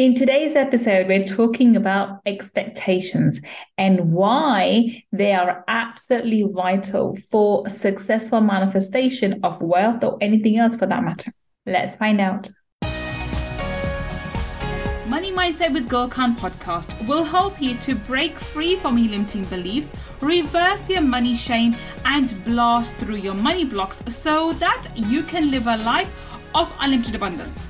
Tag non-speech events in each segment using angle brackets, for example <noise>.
In today's episode, we're talking about expectations and why they are absolutely vital for successful manifestation of wealth or anything else for that matter. Let's find out. Money Mindset with Gul Khan podcast will help you to break free from your limiting beliefs, reverse your money shame, and blast through your money blocks so that you can live a life of unlimited abundance.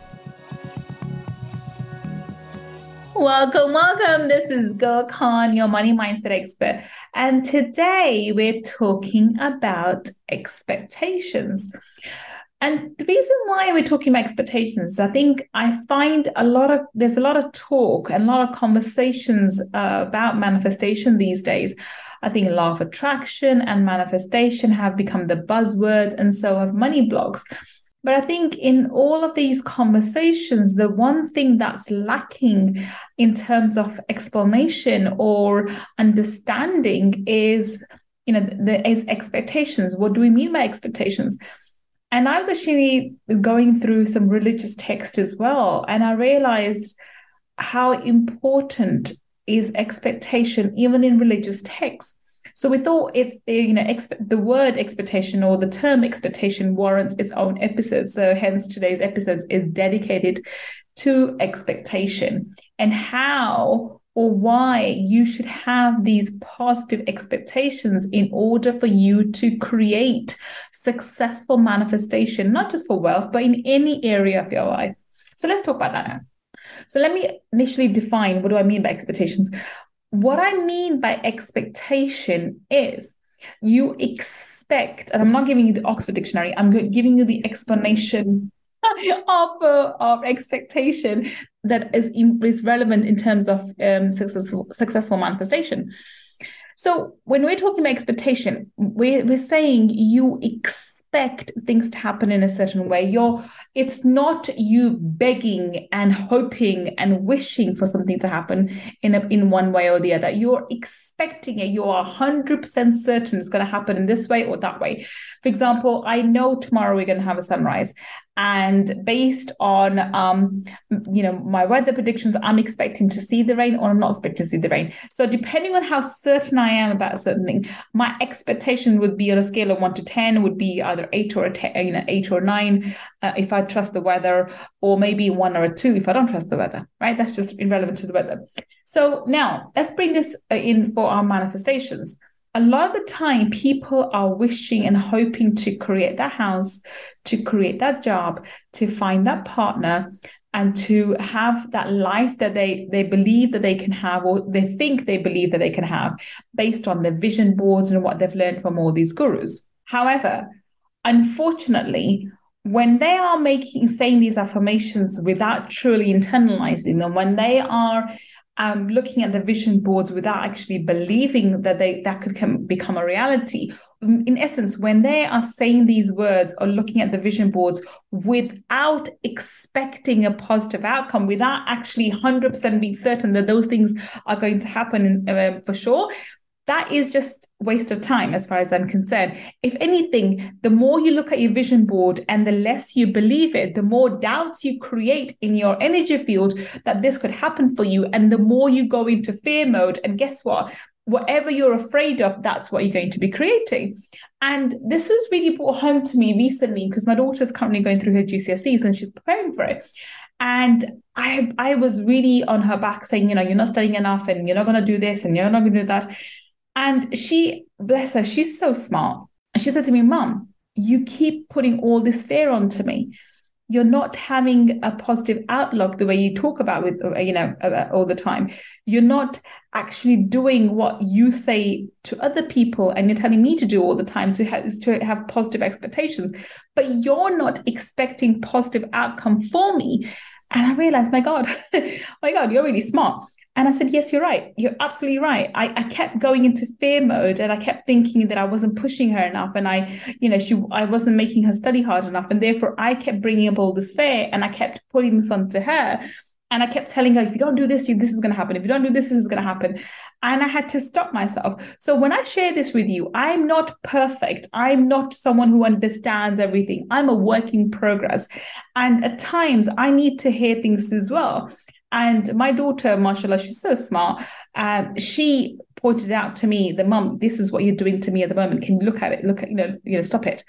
Welcome, welcome. This is Gul Khan, your money mindset expert. And today we're talking about expectations. And the reason why we're talking about expectations is I think I find a lot of there's a lot of talk and a lot of conversations uh, about manifestation these days. I think law of attraction and manifestation have become the buzzwords, and so have money blocks. But I think in all of these conversations, the one thing that's lacking in terms of explanation or understanding is, you know, the is expectations. What do we mean by expectations? And I was actually going through some religious text as well, and I realized how important is expectation even in religious texts so we thought it's eh, you know exp- the word expectation or the term expectation warrants its own episode. So hence today's episode is dedicated to expectation and how or why you should have these positive expectations in order for you to create successful manifestation, not just for wealth, but in any area of your life. So let's talk about that now. So let me initially define what do I mean by expectations what I mean by expectation is you expect, and I'm not giving you the Oxford Dictionary, I'm giving you the explanation <laughs> of, uh, of expectation that is, is relevant in terms of um, successful, successful manifestation. So when we're talking about expectation, we're, we're saying you expect expect things to happen in a certain way. You're it's not you begging and hoping and wishing for something to happen in a, in one way or the other. You're expecting it. You are 100% certain it's going to happen in this way or that way. For example, I know tomorrow we're going to have a sunrise and based on um, you know my weather predictions i'm expecting to see the rain or i'm not expecting to see the rain so depending on how certain i am about a certain thing my expectation would be on a scale of 1 to 10 would be either 8 or a 10 you know 8 or 9 uh, if i trust the weather or maybe 1 or a 2 if i don't trust the weather right that's just irrelevant to the weather so now let's bring this uh, in for our manifestations. A lot of the time people are wishing and hoping to create that house to create that job to find that partner and to have that life that they they believe that they can have or they think they believe that they can have based on their vision boards and what they've learned from all these gurus. However unfortunately when they are making saying these affirmations without truly internalizing them when they are um, looking at the vision boards without actually believing that they that could come, become a reality. In essence, when they are saying these words or looking at the vision boards without expecting a positive outcome, without actually 100% being certain that those things are going to happen uh, for sure, that is just waste of time as far as i'm concerned. If anything the more you look at your vision board and the less you believe it the more doubts you create in your energy field that this could happen for you and the more you go into fear mode and guess what? Whatever you're afraid of that's what you're going to be creating. And this was really brought home to me recently because my daughter's currently going through her GCSEs and she's preparing for it. And I I was really on her back saying, you know, you're not studying enough and you're not going to do this and you're not going to do that. And she, bless her, she's so smart. And she said to me, Mom, you keep putting all this fear onto me. You're not having a positive outlook the way you talk about with uh, you know all the time. You're not actually doing what you say to other people, and you're telling me to do all the time to have to have positive expectations. But you're not expecting positive outcome for me. And I realized, my God, <laughs> my God, you're really smart. And I said, Yes, you're right. You're absolutely right. I, I kept going into fear mode and I kept thinking that I wasn't pushing her enough and I, you know, she I wasn't making her study hard enough. And therefore I kept bringing up all this fear and I kept putting this onto her. And I kept telling her, if you don't do this, this is going to happen. If you don't do this, this is going to happen. And I had to stop myself. So when I share this with you, I'm not perfect. I'm not someone who understands everything. I'm a work in progress. And at times I need to hear things as well. And my daughter, mashallah, she's so smart. Um, she pointed out to me, the mum, this is what you're doing to me at the moment. Can you look at it? Look at, you know, you know, stop it.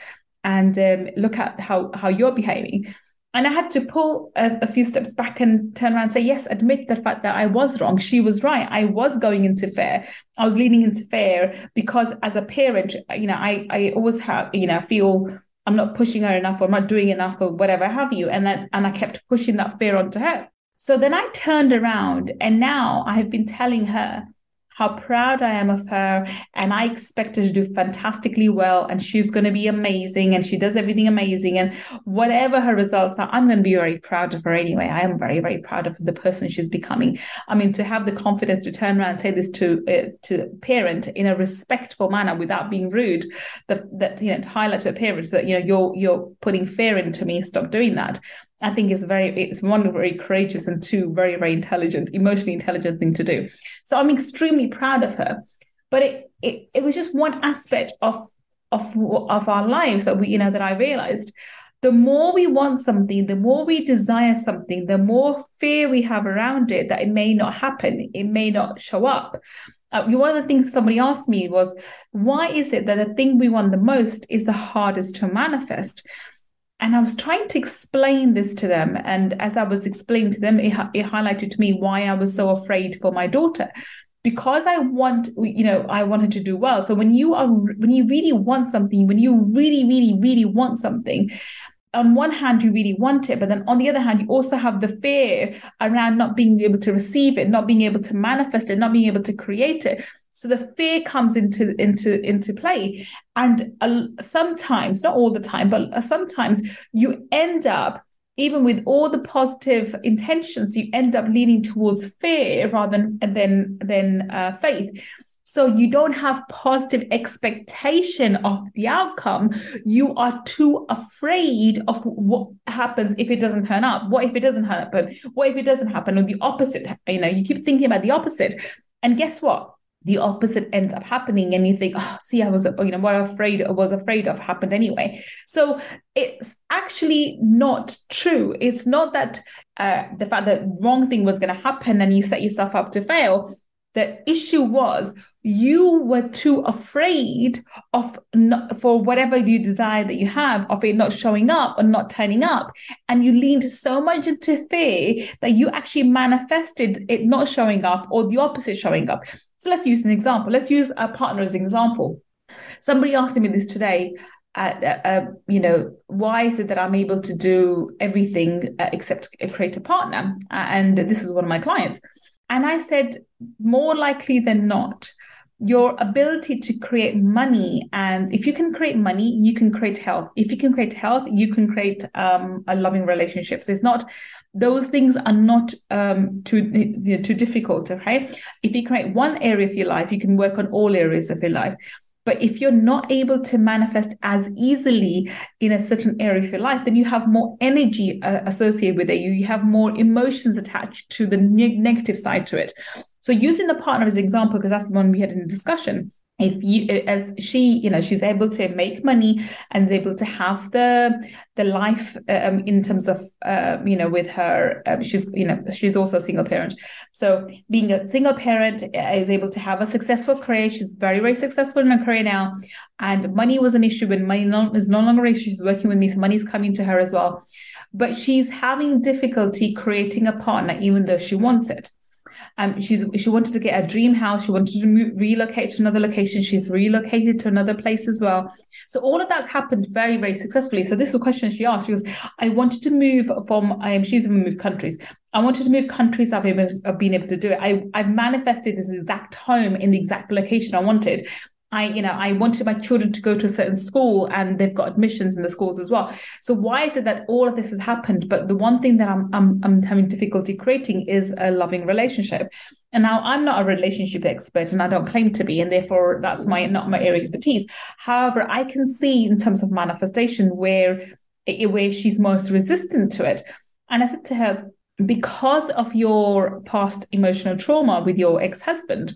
And um, look at how how you're behaving. And I had to pull a, a, few steps back and turn around and say, yes, admit the fact that I was wrong. She was right. I was going into fear. I was leaning into fear because as a parent, you know, I, I always have, you know, feel I'm not pushing her enough or I'm not doing enough or whatever have you. And then, and I kept pushing that fear onto her. So then I turned around and now I have been telling her how proud I am of her. And I expect her to do fantastically well. And she's going to be amazing. And she does everything amazing. And whatever her results are, I'm going to be very proud of her anyway. I am very, very proud of the person she's becoming. I mean, to have the confidence to turn around and say this to uh, to parent in a respectful manner without being rude, that, that you know, to highlight to a parent that, you know, you're, you're putting fear into me, stop doing that. I think is very it's one very courageous and two very very intelligent, emotionally intelligent thing to do. So I'm extremely proud of her. But it it, it was just one aspect of of of our lives that we you know that I realized. The more we want something, the more we desire something, the more fear we have around it that it may not happen, it may not show up. Uh, one of the things somebody asked me was, why is it that the thing we want the most is the hardest to manifest? And I was trying to explain this to them. And as I was explaining to them, it, it highlighted to me why I was so afraid for my daughter because I want, you know, I wanted to do well. So when you are, when you really want something, when you really, really, really want something, on one hand, you really want it, but then on the other hand, you also have the fear around not being able to receive it, not being able to manifest it, not being able to create it. So the fear comes into into into play, and uh, sometimes, not all the time, but uh, sometimes you end up even with all the positive intentions, you end up leaning towards fear rather than than than uh, faith. So you don't have positive expectation of the outcome. You are too afraid of what happens if it doesn't turn up. What if it doesn't happen? What if it doesn't happen? Or the opposite, you know, you keep thinking about the opposite. And guess what? The opposite ends up happening and you think oh see i was you know what I afraid was afraid of happened anyway. So it's actually not true. It's not that uh, the fact that wrong thing was going to happen and you set yourself up to fail the issue was you were too afraid of not, for whatever you desire that you have of it not showing up or not turning up and you leaned so much into fear that you actually manifested it not showing up or the opposite showing up so let's use an example let's use a partner as an example somebody asked me this today uh, uh, you know, why is it that I'm able to do everything uh, except create a partner? and this is one of my clients. And I said, more likely than not, your ability to create money and if you can create money you can create health. If you can create health you can create um, a loving relationships it's not those things are not um, too you know, too difficult okay? If you create one area of your life you can work on all areas of your life but if you're not able to manifest as easily in a certain area of your life, then you have more energy uh, associated with it. You, you have more emotions attached to the ne- negative side to it. So using the partner as an example, because that's the one we had in the discussion, if you as she you know she's able to make money and is able to have the the life um, in terms of uh, you know with her um, she's you know she's also a single parent. So being a single parent uh, is able to have a successful career. She's very very successful in her career now. And money was an issue when money is no longer an issue. She's working with me so money's coming to her as well. But she's having difficulty creating a partner even though she wants it um, she's she wanted to get a dream house. She wanted to move, relocate to another location. She's relocated to another place as well. So all of that's happened very very successfully. So this is a question she asked. She was, I wanted to move from. Um, she's even moved countries. I wanted to move countries. I've been, I've been able to do it. I I've manifested this exact home in the exact location I wanted. I, you know, I wanted my children to go to a certain school and they've got admissions in the schools as well. So why is it that all of this has happened? But the one thing that I'm I'm, I'm having difficulty creating is a loving relationship. And now I'm not a relationship expert and I don't claim to be, and therefore that's my not my area of expertise. However, I can see in terms of manifestation where eh, where she's most resistant to it. And I said to her, because of your past emotional trauma with your ex-husband,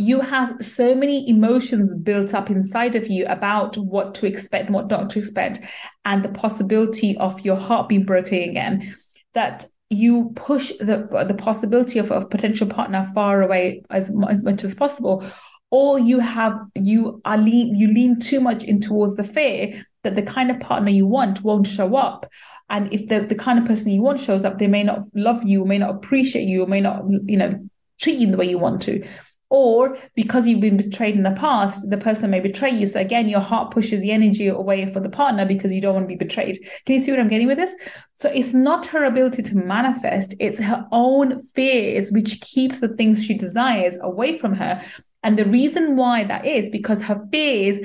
you have so many emotions built up inside of you about what to expect and what not to expect, and the possibility of your heart being broken again, that you push the the possibility of a potential partner far away as, as much as possible or you have you are lean you lean too much in towards the fear that the kind of partner you want won't show up. And if the, the kind of person you want shows up they may not love you may not appreciate you may not you know treat you the way you want to or because you've been betrayed in the past, the person may betray you. So again, your heart pushes the energy away for the partner because you don't want to be betrayed. Can you see what I'm getting with this? So it's not her ability to manifest, it's her own fears which keeps the things she desires away from her. And the reason why that is because her fears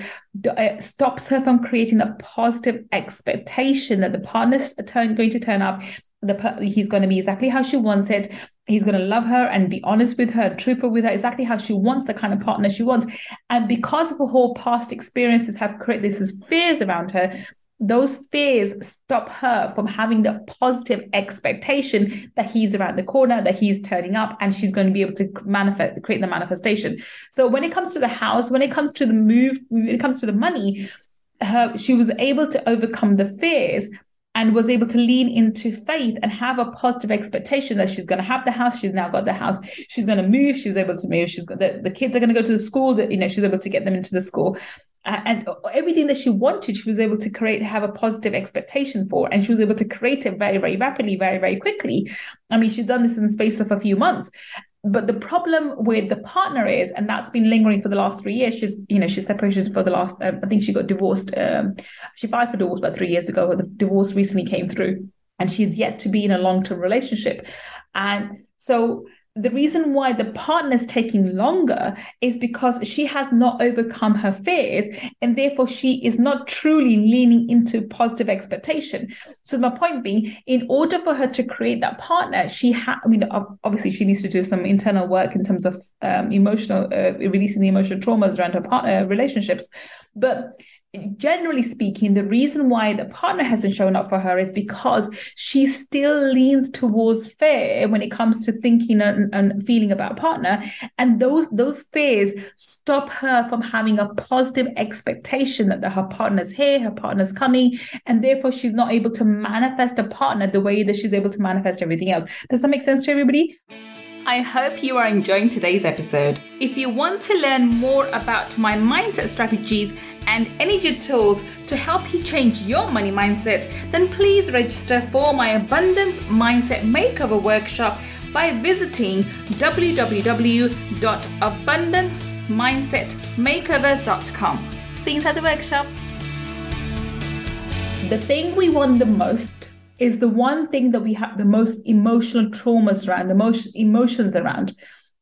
uh, stops her from creating a positive expectation that the partner's turn, going to turn up the he's going to be exactly how she wants it. He's going to love her and be honest with her truthful with her exactly how she wants the kind of partner she wants. And because of her whole past experiences have created this fears around her those fears stop her from having the positive expectation that he's around the corner that he's turning up and she's going to be able to manifest create the manifestation. So when it comes to the house when it comes to the move when it comes to the money her she was able to overcome the fears and was able to lean into faith and have a positive expectation that she's going to have the house. She's now got the house. She's going to move. She was able to move. She's got the, the kids are going to go to the school that, you know, she's able to get them into the school. Uh, and everything that she wanted, she was able to create, have a positive expectation for. And she was able to create it very, very rapidly, very, very quickly. I mean, she's done this in the space of a few months but the problem with the partner is, and that's been lingering for the last three years. She's, you know, she's separated for the last. Um, I think she got divorced. Um, she filed for divorce about three years ago. The divorce recently came through, and she's yet to be in a long term relationship. And so the reason why the partner is taking longer is because she has not overcome her fears and therefore she is not truly leaning into positive expectation. So my point being in order for her to create that partner she had i mean obviously she needs to do some internal work in terms of um, emotional uh, releasing the emotional traumas around her partner relationships. But generally speaking, the reason why the partner hasn't shown up for her is because she still leans towards fear when it comes to thinking and, and, feeling about a partner. And those those fears stop her from having a positive expectation that the, her partner's here, her partner's coming, and therefore she's not able to manifest a partner the way that she's able to manifest everything else. Does that make sense to everybody? I hope you are enjoying today's episode. If you want to learn more about my mindset strategies and energy tools to help you change your money mindset, then please register for my Abundance Mindset Makeover Workshop by visiting www.abundancemindsetmakeover.com. See you inside the workshop. The thing we want the most is the one thing that we have the most emotional traumas around, the most emotions around.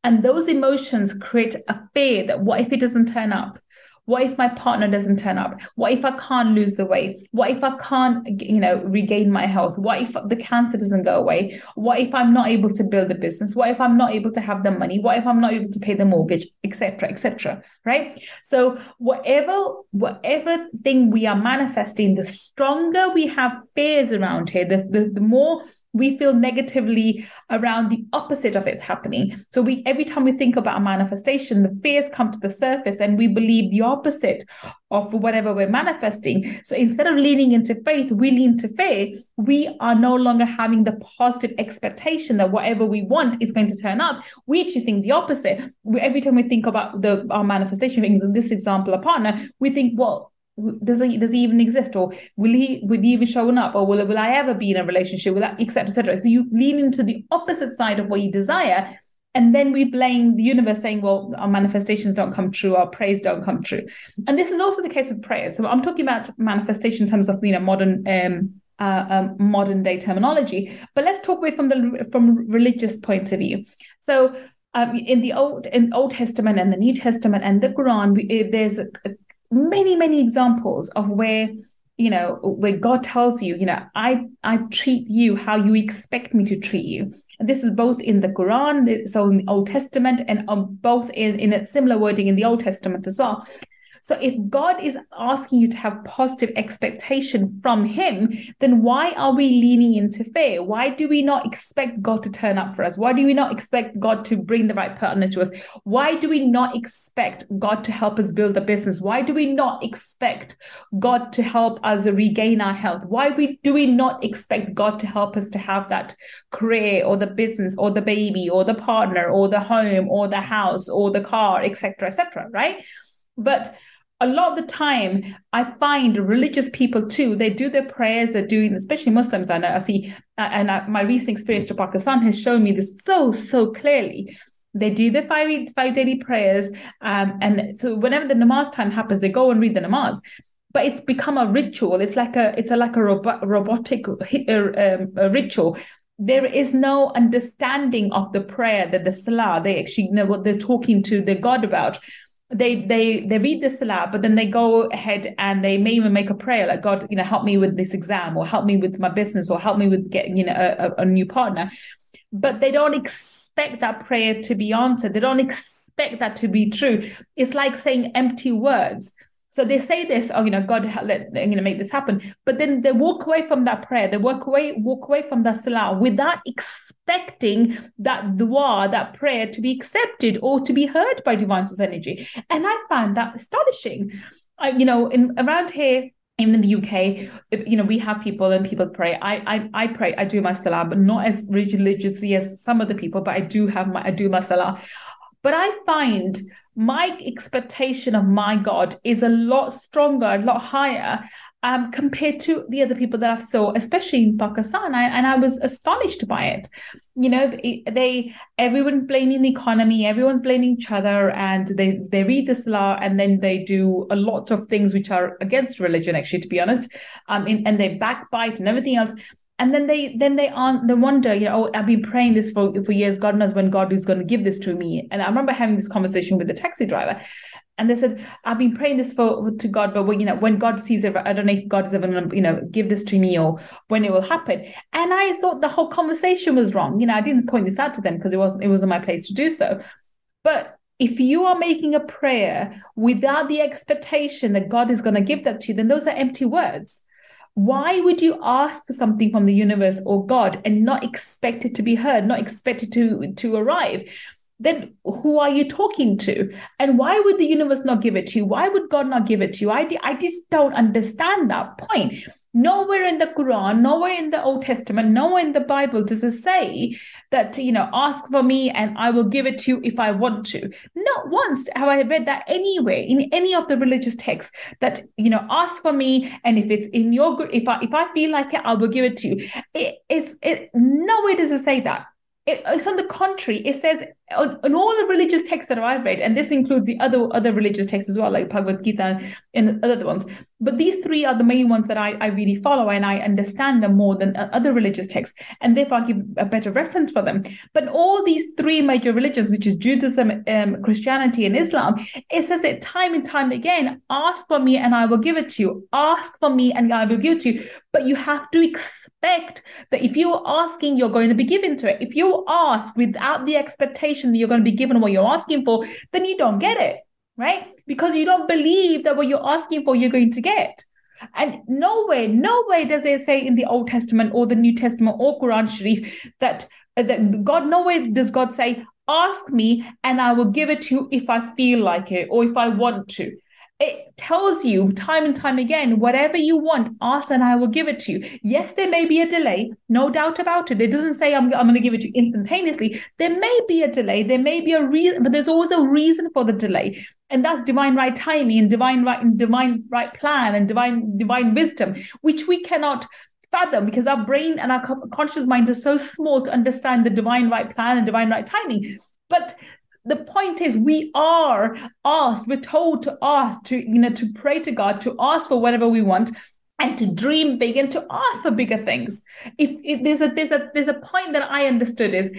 And those emotions create a fear that what if it doesn't turn up? What if my partner doesn't turn up? What if I can't lose the weight? What if I can't, you know, regain my health? What if the cancer doesn't go away? What if I'm not able to build a business? What if I'm not able to have the money? What if I'm not able to pay the mortgage, etc., etc. right? So whatever, whatever thing we are manifesting, the stronger we have fears around here, the, the, the more we feel negatively around the opposite of it's happening. So we every time we think about a manifestation, the fears come to the surface and we believe the opposite of whatever we're manifesting. So instead of leaning into faith, we lean to faith. We are no longer having the positive expectation that whatever we want is going to turn up. We actually think the opposite. Every time we think about the our manifestation things, in this example, a partner, we think, well, does he does he even exist or will he will he even showing up or will will I ever be in a relationship with that etc etc so you lean into the opposite side of what you desire and then we blame the universe saying well our manifestations don't come true our prayers don't come true. And this is also the case with prayers so I'm talking about manifestation in terms of you know modern um, uh, um, modern day terminology but let's talk away from the from religious point of view. So um, in the old in Old Testament and the New Testament and the Quran, we, there's a, a, many many examples of where you know where god tells you you know i i treat you how you expect me to treat you. And this is both in the quran so in the old testament and um, both in in a similar wording in the old testament as well so if God is asking you to have positive expectation from him, then why are we leaning into fear? Why do we not expect God to turn up for us? Why do we not expect God to bring the right partner to us? Why do we not expect God to help us build a business? Why do we not expect God to help us regain our health? Why we, do we not expect God to help us to have that career or the business or the baby or the partner or the home or the house or the car, etc., etc., right? But a lot of the time i find religious people too they do their prayers they're doing especially muslims i know i see uh, and I, my recent experience to pakistan has shown me this so so clearly. They do their five five daily prayers um, and so whenever the namaz time happens they go and read the namaz. But it's become a ritual it's like a it's a like a robotic uh, um, a ritual. There is no understanding of the prayer that the salah they actually know what they're talking to the god about they they they read the salah but then they go ahead and they may even make a prayer like god you know help me with this exam or help me with my business or help me with getting you know a, a new partner but they don't expect that prayer to be answered they don't expect that to be true it's like saying empty words so they say this, oh, you know, God, let you know, make this happen. But then they walk away from that prayer. They walk away, walk away from that salah without expecting that dua, that prayer, to be accepted or to be heard by divine source energy. And I find that astonishing. Uh, you know, in around here, even in the UK, you know, we have people and people pray. I I I pray, I do my salah, but not as religiously as some other people, but I do have my I do my salah. But I find my expectation of my God is a lot stronger, a lot higher um, compared to the other people that I've saw, especially in Pakistan. I, and I was astonished by it. You know, they everyone's blaming the economy, everyone's blaming each other, and they they read the law and then they do a lot of things which are against religion, actually, to be honest. Um, in, and they backbite and everything else and then they then they on they wonder you know oh, i've been praying this for for years god knows when god is going to give this to me and i remember having this conversation with the taxi driver and they said i've been praying this for to god but when, you know when god sees it i don't know if god is ever you know give this to me or when it will happen. And i thought the whole conversation was wrong. You know i didn't point this out to them because it wasn't it wasn't my place to do so. But if you are making a prayer without the expectation that god is going to give that to you then those are empty words. Why would you ask for something from the universe or God and not expect it to be heard, not expect it to, to arrive? Then who are you talking to? And why would the universe not give it to you? Why would God not give it to you? I, I just don't understand that point. Nowhere in the Quran, nowhere in the Old Testament, nowhere in the Bible does it say that, you know, ask for me and I will give it to you if I want to. Not once have I read that anywhere in any of the religious texts that, you know, ask for me and if it's in your, if I, if I feel like it, I will give it to you. It, it's, it, nowhere does it say that. It, it's on the contrary. It says on all the religious texts that I've read, and this includes the other other religious texts as well, like Bhagavad Gita and other ones. But these three are the main ones that I, I really follow, and I understand them more than other religious texts, and therefore I give a better reference for them. But all these three major religions, which is Judaism, um, Christianity, and Islam, it says it time and time again: ask for me, and I will give it to you. Ask for me, and I will give it to you. But you have to expect that if you're asking, you're going to be given to it. If you ask without the expectation that you're going to be given what you're asking for, then you don't get it, right? Because you don't believe that what you're asking for, you're going to get. And nowhere, nowhere does it say in the Old Testament or the New Testament or Quran Sharif that, that God, nowhere does God say, ask me and I will give it to you if I feel like it or if I want to it tells you time and time again whatever you want ask and i will give it to you. Yes there may be a delay no doubt about it. It doesn't say i'm, I'm going to give it to you instantaneously. There may be a delay there may be a reason but there's always a reason for the delay. And that's divine right timing and divine right and divine right plan and divine divine wisdom which we cannot fathom because our brain and our conscious mind are so small to understand the divine right plan and divine right timing. But the point is we are asked we're told to ask to you know to pray to god to ask for whatever we want and to dream big and to ask for bigger things. If, if there's a there's a there's a point that I understood is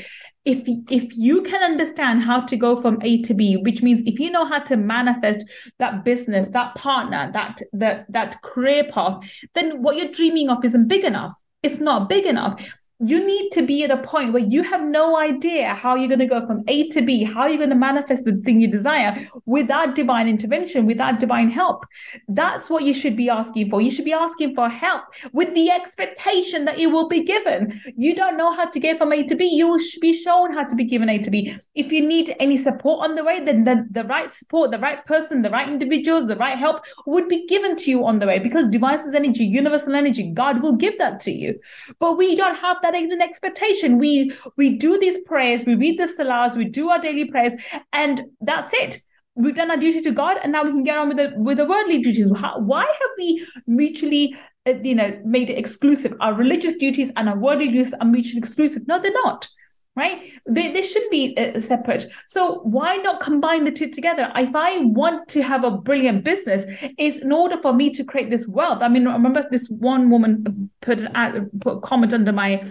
if if you can understand how to go from A to B, which means if you know how to manifest that business, that partner, that that that career path, then what you're dreaming of isn't big enough. It's not big enough you need to be at a point where you have no idea how you're going to go from A to B, how you're going to manifest the thing you desire without divine intervention, without divine help. That's what you should be asking for. You should be asking for help with the expectation that it will be given. You don't know how to get from A to B. You will be shown how to be given A to B. If you need any support on the way, then the, the right support, the right person, the right individuals, the right help would be given to you on the way because divine is energy, universal energy, God will give that to you. But we don't have that an expectation. We we do these prayers, we read the salahs, we do our daily prayers, and that's it. We've done our duty to God, and now we can get on with the with the worldly duties. How, why have we mutually, uh, you know, made it exclusive? Our religious duties and our worldly duties are mutually exclusive. No, they're not right? They, they should be uh, separate. So why not combine the two together? If I want to have a brilliant business, is in order for me to create this wealth. I mean, I remember this one woman put an ad, put a comment under my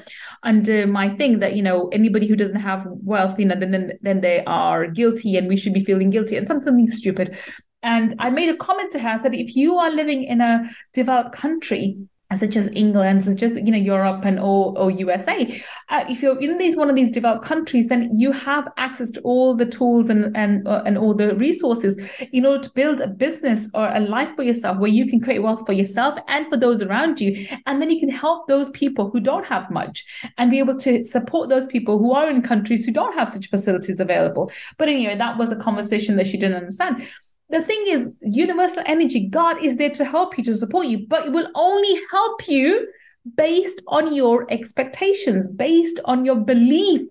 under my thing that you know anybody who doesn't have wealth, you know, then then, then they are guilty, and we should be feeling guilty and something stupid. And I made a comment to her that if you are living in a developed country, such as England, such as you know Europe and or, or USA. Uh, if you're in these one of these developed countries, then you have access to all the tools and and uh, and all the resources in order to build a business or a life for yourself where you can create wealth for yourself and for those around you, and then you can help those people who don't have much and be able to support those people who are in countries who don't have such facilities available. But anyway, that was a conversation that she didn't understand the thing is, universal energy, God is there to help you, to support you, but it will only help you based on your expectations, based on your belief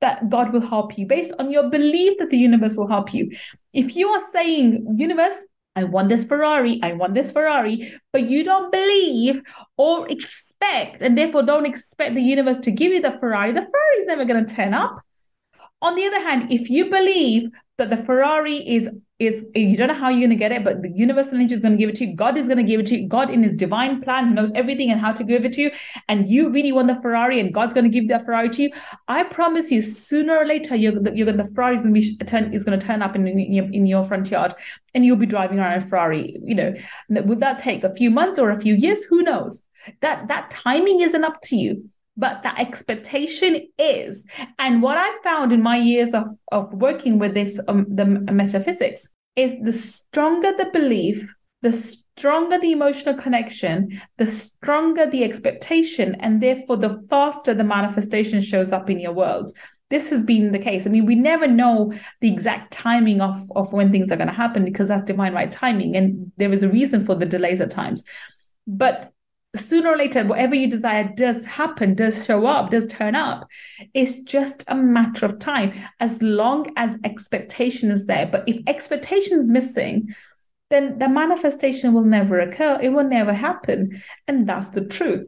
that God will help you, based on your belief that the universe will help you. If you are saying, universe, I want this Ferrari, I want this Ferrari, but you don't believe or expect, and therefore don't expect the universe to give you the Ferrari, the Ferrari is never going to turn up. On the other hand, if you believe that the Ferrari is is you don't know how you're going to get it, but the universal energy is going to give it to you. God is going to give it to you. God in his divine plan, he knows everything and how to give it to you. And you really want the Ferrari and God's going to give that Ferrari to you. I promise you, sooner or later, you're, you're the Ferrari is going to be turn, is going to turn up in, in, your, in your front yard and you'll be driving around a Ferrari. You know, would that take a few months or a few years? Who knows? That that timing isn't up to you but the expectation is and what i found in my years of, of working with this um, the metaphysics is the stronger the belief the stronger the emotional connection the stronger the expectation and therefore the faster the manifestation shows up in your world this has been the case. I mean, we never know the exact timing of, of when things are going to happen because that's divine right timing. And there is a reason for the delays at times. But sooner or later, whatever you desire does happen, does show up, does turn up. It's just a matter of time as long as expectation is there. But if expectation is missing, then the manifestation will never occur. It will never happen. And that's the truth.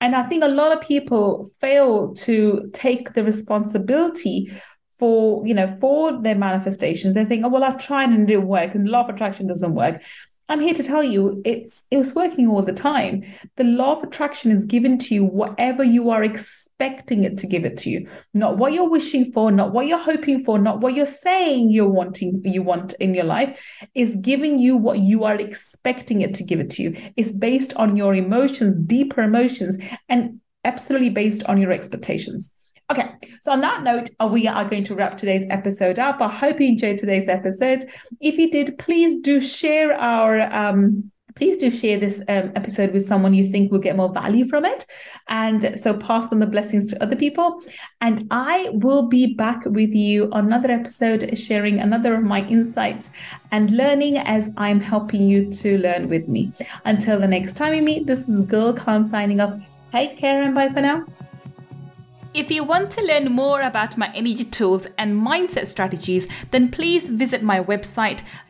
And I think a lot of people fail to take the responsibility for, you know, for their manifestations. They think, oh, well, I've tried and it didn't work, and law of attraction doesn't work. I'm here to tell you it's it was working all the time. The law of attraction is given to you whatever you are expecting it to give it to you, not what you're wishing for, not what you're hoping for, not what you're saying you're wanting you want in your life is giving you what you are expecting it to give it to you. It's based on your emotions, deeper emotions, and absolutely based on your expectations. Okay, so on that note, uh, we are going to wrap today's episode up. I hope you enjoyed today's episode. If you did, please do share our um, please do share this um, episode with someone you think will get more value from it. And so pass on the blessings to other people. And I will be back with you on another episode, sharing another of my insights and learning as I'm helping you to learn with me. Until the next time we meet, this is Gul Khan signing off. Take care and bye for now. If you want to learn more about my energy tools and mindset strategies, then please visit my website